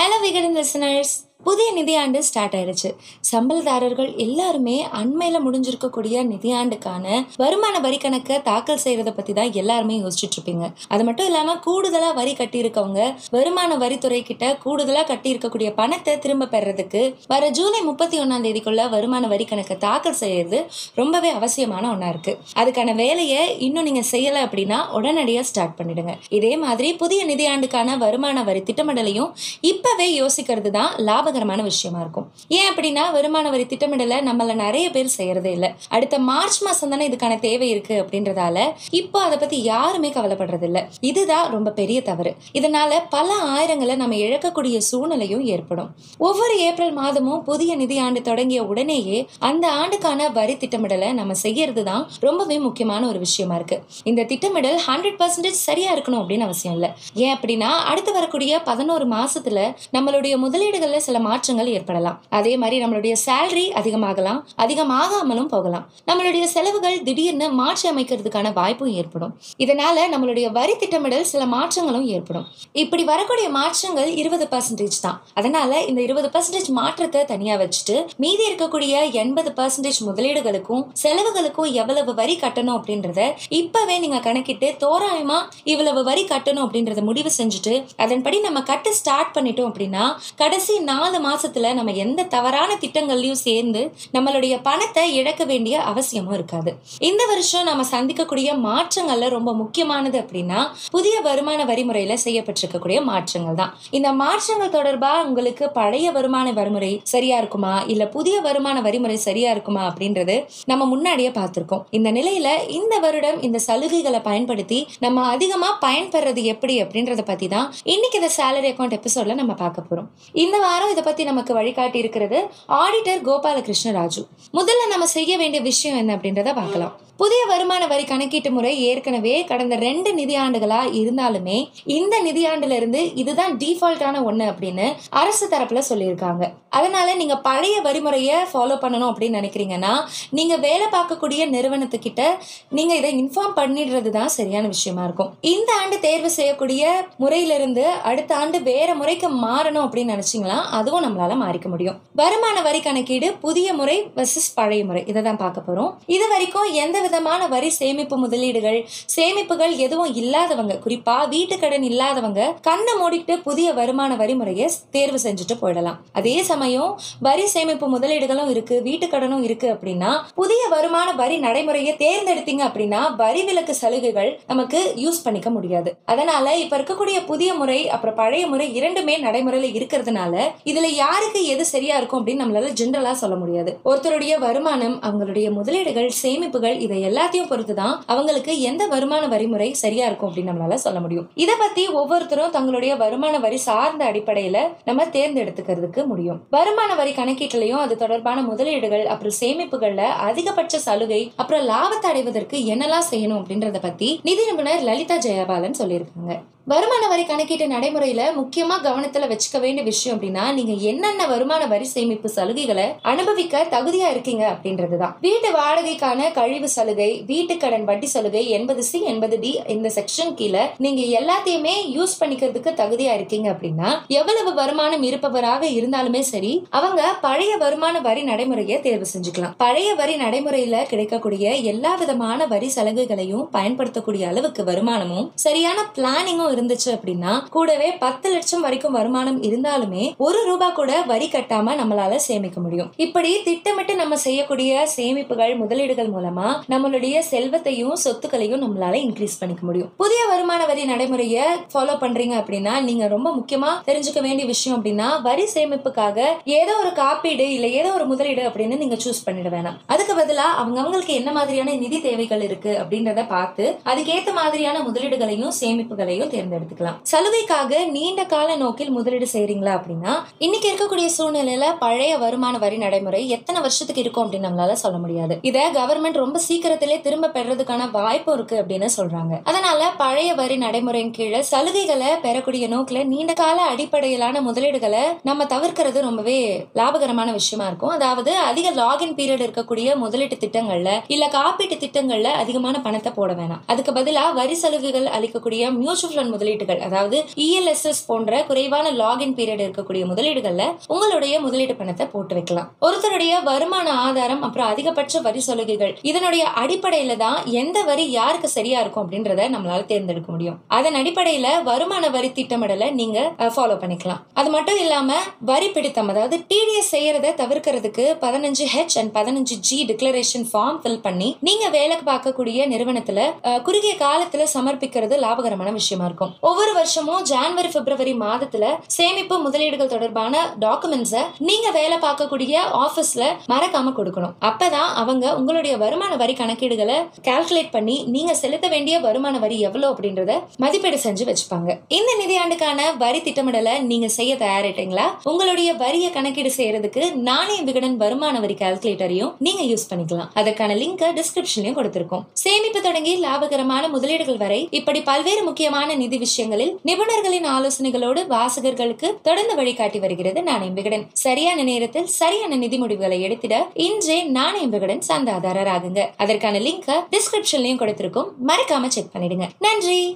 Hello, vegan listeners. புதிய நிதியாண்டு start ஆயிடுச்சு சம்பளதாரர்கள் எல்லாருமே அண்மையில முடிஞ்சிருக்கக்கூடிய நிதியாண்டுக்கான வருமான வரி கணக்கை தாக்கல் செய்யறத பத்தி தான் எல்லாருமே யோசிச்சுட்டு இருப்பீங்க. அது மட்டும் இல்லாம கூடுதலா வரி கட்டியிருக்கவங்க வருமான வரித்துறை கிட்ட கூடுதலா கட்டி இருக்கக்கூடிய பணத்தை திரும்ப பெறதுக்கு வர ஜூலை முப்பத்தி ஒன்னாம் தேதிக்குள்ள வருமான வரி கணக்கை தாக்கல் செய்யறது ரொம்பவே அவசியமான ஒன்னா இருக்கு. அதுக்கான வேலையை இன்னும் நீங்க செய்யல அப்படின்னா உடனடியாக ஸ்டார்ட் பண்ணிடுங்க. இதே மாதிரி புதிய நிதியாண்டுக்கான வருமான வரி திட்டமிடலையும் இப்பவே யோசிக்கிறது தான் லாபகரமான விஷயமா இருக்கும். ஏன் அப்படின்னா வருமான வரி திட்டமிடலை நம்மள நிறைய பேர் செய்யறதே இல்லை. அடுத்த மார்ச் மாசம் தானே இதுக்கான தேவை இருக்கு அப்படின்றதால இப்போ அதை பத்தி யாருமே கவலைப்படுறது இல்ல. இதுதான் ரொம்ப பெரிய தவறு. இதனால பல ஆயிரங்களை நம்ம இழக்கக்கூடிய சூழ்நிலையும் ஏற்படும். ஒவ்வொரு ஏப்ரல் மாதமும் புதிய நிதியாண்டு தொடங்கிய உடனேயே அந்த ஆண்டுக்கான வரி திட்டமிடலை நம்ம செய்யறது தான் ரொம்பவே முக்கியமான ஒரு விஷயமா இருக்கு. இந்த திட்டமிடல் ஹண்ட்ரட் பர்சன்டேஜ் சரியா இருக்கணும் அப்படின்னு அவசியம் இல்லை. ஏன் அப்படின்னா அடுத்து வரக்கூடிய பதினோரு மாசத்துல நம்மளுடைய முதலீடுகள்ல சில மாற்றங்கள் ஏற்படலாம். அதே மாதிரி நம்மளுடைய சேலரி அதிகமாகலாம் அதிகமாகாமலும் போகலாம். நம்மளுடைய செலவுகள் திடீர்னு மாற்றி அமைக்கிறதுக்கான வாய்ப்பும் ஏற்படும். இதனால நம்மளுடைய வரி திட்டமிடல் சில மாற்றங்களும் ஏற்படும். இப்படி வரக்கூடிய மாற்றங்கள் இருபது பர்சன்டேஜ் தான். அதனால இந்த இருபது பர்சன்டேஜ் மாற்றத்தை தனியா வச்சுட்டு மீதி இருக்கக்கூடிய எண்பது பர்சன்டேஜ் முதலீடுகளுக்கும் செலவுகளுக்கும் எவ்வளவு வரி கட்டணும் அப்படின்றத இப்பவே நீங்க கணக்கிட்டு தோராயமா இவ்வளவு வரி கட்டணும் அப்படின்றத முடிவு செஞ்சுட்டு அதன்படி நம்ம கட்ட ஸ்டார்ட் பண்ணிட்டோம் அப்படின்னா கடைசி நாலு நாலு மாசத்துல நம்ம எந்த தவறான திட்டங்கள்லயும் சேர்ந்து நம்மளுடைய பணத்தை இழக்க வேண்டிய அவசியமும் இருக்காது. இந்த வருஷம் நம்ம சந்திக்கக்கூடிய மாற்றங்கள்ல ரொம்ப முக்கியமானது அப்படின்னா புதிய வருமான வரிமுறையில செய்யப்பட்டிருக்கக்கூடிய மாற்றங்கள் தான். இந்த மாற்றங்கள் தொடர்பா உங்களுக்கு பழைய வருமான வரிமுறை சரியா இருக்குமா? இல்ல புதிய வருமான வரிமுறை சரியா இருக்குமா? அப்படின்றது நம்ம முன்னாடியே பார்த்திருக்கோம். இந்த நிலையில இந்த வருடம் இந்த சலுகைகளை பயன்படுத்தி நம்ம அதிகமா பயன்பெறது எப்படி அப்படின்றத பத்தி தான் இன்னைக்கு இந்த சேலரி அக்கௌண்ட் எபிசோட்ல நம்ம பார்க்க போறோம். இந்த வாரம் இதை பத்தி நமக்கு வழிகாட்டி இருக்கிறது ஆடிட்டர் கோபாலகிருஷ்ண ராஜு முதல்ல நம்ம செய்ய வேண்டிய விஷயம் என்ன அப்படின்றத பார்க்கலாம். புதிய வருமான வரி கணக்கீட்டு முறை ஏற்கனவே கடந்த ரெண்டு நிதியாண்டுகளா இருந்தாலுமே இந்த நிதியாண்டுல இருந்து இதுதான் டிஃபால்ட்டான ஒண்ணு அப்படின்னு அரசு தரப்புல சொல்லியிருக்காங்க. அதனால நீங்க பழைய வரிமுறையை ஃபாலோ பண்ணணும் அப்படின்னு நினைக்கிறீங்கன்னா நீங்க வேலை பார்க்கக்கூடிய நிறுவனத்துக்கிட்ட நீங்க இதை இன்ஃபார்ம் பண்ணிடுறது தான் சரியான விஷயமா இருக்கும். இந்த ஆண்டு தேர்வு செய்யக்கூடிய முறையிலிருந்து அடுத்த ஆண்டு வேற முறைக்கு மாறணும் அப்படின்னு நினைச்சீங்களா அதுவும் நம்மளால மாறிக்க முடியும். வருமான வரி கணக்கீடு புதிய முறை வர்சஸ் பழைய முறை. இதை தான் பார்க்க போறோம். இது வரைக்கும் எந்த விதமான வரி சேமிப்பு முதலீடுகள் சேமிப்புகள் எதுவும் இல்லாதவங்க குறிப்பா வீட்டு கடன் இல்லாதவங்க கண்ணை மூடிட்டு புதிய வருமான வரி முறையை தேர்வு செஞ்சுட்டு போயிடலாம். அதே சமயம் வரி சேமிப்பு முதலீடுகளும் இருக்கு வீட்டு கடனும் இருக்கு அப்படின்னா புதிய வருமான வரி நடைமுறையை தேர்ந்தெடுத்தீங்க அப்படின்னா வரி விலக்கு சலுகைகள் நமக்கு யூஸ் பண்ணிக்க முடியாது. அதனால இப்ப இருக்கக்கூடிய புதிய முறை அப்புறம் பழைய முறை இரண்டுமே நடைமுறையில இருக்கிறதுனால இதுல யாருக்கு எது சரியா இருக்கும் அப்படின்னு நம்மளால ஜென்ரலா சொல்ல முடியாது. ஒருத்தருடைய வருமானம் அவங்களுடைய முதலீடுகள் சேமிப்புகள் இதை எல்லாத்தையும் பொறுத்து தான் அவங்களுக்கு எந்த வருமான வரிமுறை சரியா இருக்கும் அப்படின்னு நம்மளால சொல்ல முடியும். இதை பத்தி ஒவ்வொருத்தரும் தங்களுடைய வருமான வரி சார்ந்த அடிப்படையில நம்ம தேர்ந்தெடுத்துக்கிறதுக்கு முடியும். வருமான வரி கணக்கீட்டுலயும் அது தொடர்பான முதலீடுகள் அப்புறம் சேமிப்புகள்ல அதிகபட்ச சலுகை அப்புறம் லாபத்தை அடைவதற்கு என்னெல்லாம் செய்யணும் அப்படின்றத பத்தி நிதி நிபுணர் லலிதா ஜெயபாலன் சொல்லியிருக்காங்க. வருமான வரி கணக்கீட்டு நடைமுறையில முக்கியமா கவனத்துல வச்சுக்க வேண்டிய விஷயம் அப்படின்னா நீங்க என்னென்ன வருமான வரி சேமிப்பு சலுகைகளை அனுபவிக்க தகுதியா இருக்கீங்க அப்படின்றதுதான். வீட்டு வாடகைக்கான கழிவு சலுகை வீட்டு கடன் வட்டி சலுகை எண்பது சி எண்பது டி இந்த செக்ஷன் கீழே நீங்க எல்லாத்தையுமே யூஸ் பண்ணிக்கிறதுக்கு தகுதியா இருக்கீங்க அப்படின்னா எவ்வளவு வருமானம் இருப்பவராக இருந்தாலுமே சரி அவங்க பழைய வருமான வரி நடைமுறையை தேர்வு செஞ்சுக்கலாம். பழைய வரி நடைமுறையில கிடைக்கக்கூடிய எல்லா விதமான வரி சலுகைகளையும் பயன்படுத்தக்கூடிய அளவுக்கு வருமானமும் சரியான பிளானிங்கும் இருந்துச்சு அப்படின்னா கூடவே பத்து லட்சம் வரைக்கும் வருமானம் இருந்தாலுமே ஒரு ரூபாய் கூட வரி கட்டாம நம்மளால சேமிக்க முடியும். இப்படி திட்டமிட்டு நம்ம செய்யக்கூடிய சேமிப்புகள் முதலீடுகள் மூலமா நம்மளுடைய செல்வத்தையும் சொத்துக்களையும் நம்மளால இன்க்ரீஸ் பண்ணிக்க முடியும். புதிய வருமான வரி நடைமுறையை ஃபாலோ பண்றீங்க அப்படின்னா நீங்க ரொம்ப முக்கியமா தெரிஞ்சுக்க வேண்டிய விஷயம் அப்படின்னா வரி சேமிப்புக்காக ஏதோ ஒரு காப்பீடு இல்ல ஏதோ ஒரு முதலீடு அப்படின்னு நீங்க சூஸ் பண்ணிட வேணாம். அதுக்கு பதிலா அவங்க அவங்களுக்கு என்ன மாதிரியான நிதி தேவைகள் இருக்கு அப்படின்றத பார்த்து அதுக்கேத்த மாதிரியான முதலீடுகளையும் சேமிப்புகளையும் தேர்ந்தெடுத்துக்கலாம். சலுகைக்காக நீண்ட கால நோக்கில் முதலீடு செய்யறீங்களா அப்படின்னா இன்னைக்கு இருக்கக்கூடிய சூழ்நிலையில பழைய வருமான வரி நடைமுறை எத்தனை வருஷத்துக்கு இருக்கும் அப்படின்னு நம்மளால சொல்ல முடியாது. இத கவர்மெண்ட் ரொம்ப சீக்கிரத்திலே திரும்ப பெறதுக்கான வாய்ப்பு இருக்கு அப்படின்னு சொல்றாங்க. அதனால பழைய வரி நடைமுறையின் கீழே சலுகைகளை பெறக்கூடிய நோக்கில நீண்ட கால அடிப்படையிலான முதலீடுகளை நம்ம தவிர்க்கிறது ரொம்பவே லாபகரமான விஷயமா இருக்கும். அதாவது அதிக லாகின் பீரியட் இருக்கக்கூடிய முதலீட்டு திட்டங்கள்ல இல்ல காப்பீட்டு திட்டங்கள்ல அதிகமான பணத்தை போட வேணாம். அதுக்கு பதிலா வரி சலுகைகள் அளிக்கக்கூடிய மியூச்சுவல் ஃபண்ட் முதலீடுகள் அதாவது இஎல்எஸ்எஸ் போன்ற குறைவான லாகின் பீரியட் இருக்கக்கூடிய முதலீடுகள்ல உங்களுடைய முதலீட்டு பணத்தை போட்டு வைக்கலாம். ஒருத்தருடைய வருமான ஆதாரம் அப்புறம் அதிகபட்ச வரி சலுகைகள் இதனுடைய அடிப்படையில தான் எந்த வரி யாருக்கு சரியா இருக்கும் அப்படின்றத நம்மளால தேர்ந்தெடுக்க முடியும். அதன் அடிப்படையில வருமான வரி திட்டமிடலை நீங்க ஃபாலோ பண்ணிக்கலாம். அது மட்டும் இல்லாம வரி பிடித்தம் அதாவது டிடிஎஸ் செய்யறத தவிர்க்கிறதுக்கு பதினஞ்சு ஹெச் அண்ட் பதினஞ்சு ஜி டிக்ளரேஷன் ஃபார்ம் ஃபில் பண்ணி நீங்க வேலை பார்க்கக்கூடிய நிறுவனத்துல குறுகிய காலத்துல சமர்ப்பிக்கிறது லாபகரமான விஷயமா இருக்கும். ஒவ்வொரு வருஷமும் ஜான்வரி பிப்ரவரி மாதத்துல சேமிப்பு முதலீடுகள் தொடர்பான டாக்குமெண்ட்ஸை நீங்க வேலை பார்க்கக்கூடிய ஆபீஸ்ல மறக்காம கொடுக்கணும். அப்பதான் அவங்க உங்களுடைய வருமான வரி கணக்கீடுகளை கால்குலேட் பண்ணி நீங்க செலுத்த வேண்டிய வருமான வரி எவ்வளவு அப்படின்றத மதிப்பீடு செஞ்சு வச்சுப்பாங்க. இந்த நிதியாண்டுக்கான வரி திட்டமிடலை நீங்க செய்ய தயாரிட்டீங்களா? உங்களுடைய வரியை கணக்கீடு செய்யறதுக்கு நாணய விகடன் வருமான வரி கால்குலேட்டரையும் நீங்க யூஸ் பண்ணிக்கலாம். அதற்கான லிங்க் டிஸ்கிரிப்ஷன்லயும் கொடுத்திருக்கோம். சேமிப்பு தொடங்கி லாபகரமான முதலீடுகள் வரை இப்படி பல்வேறு முக்கியமான நிதி விஷயங்களில் நிபுணர்களின் ஆலோசனைகளோடு வாசகர்களுக்கு தொடர்ந்து வழிகாட்டி வருகிறது நாணயம் விகடன் சரியான நேரத்தில் சரியான நிதி முடிவுகளை எடுத்திட இன்றே நாணயம் விகடன் சந்தாதாரர் ஆகுங்க அதற்கான லிங்க் டிஸ்கிரிப்ஷன்லயும் கொடுத்திருக்கும். மறக்காம செக் பண்ணிடுங்க. நன்றி!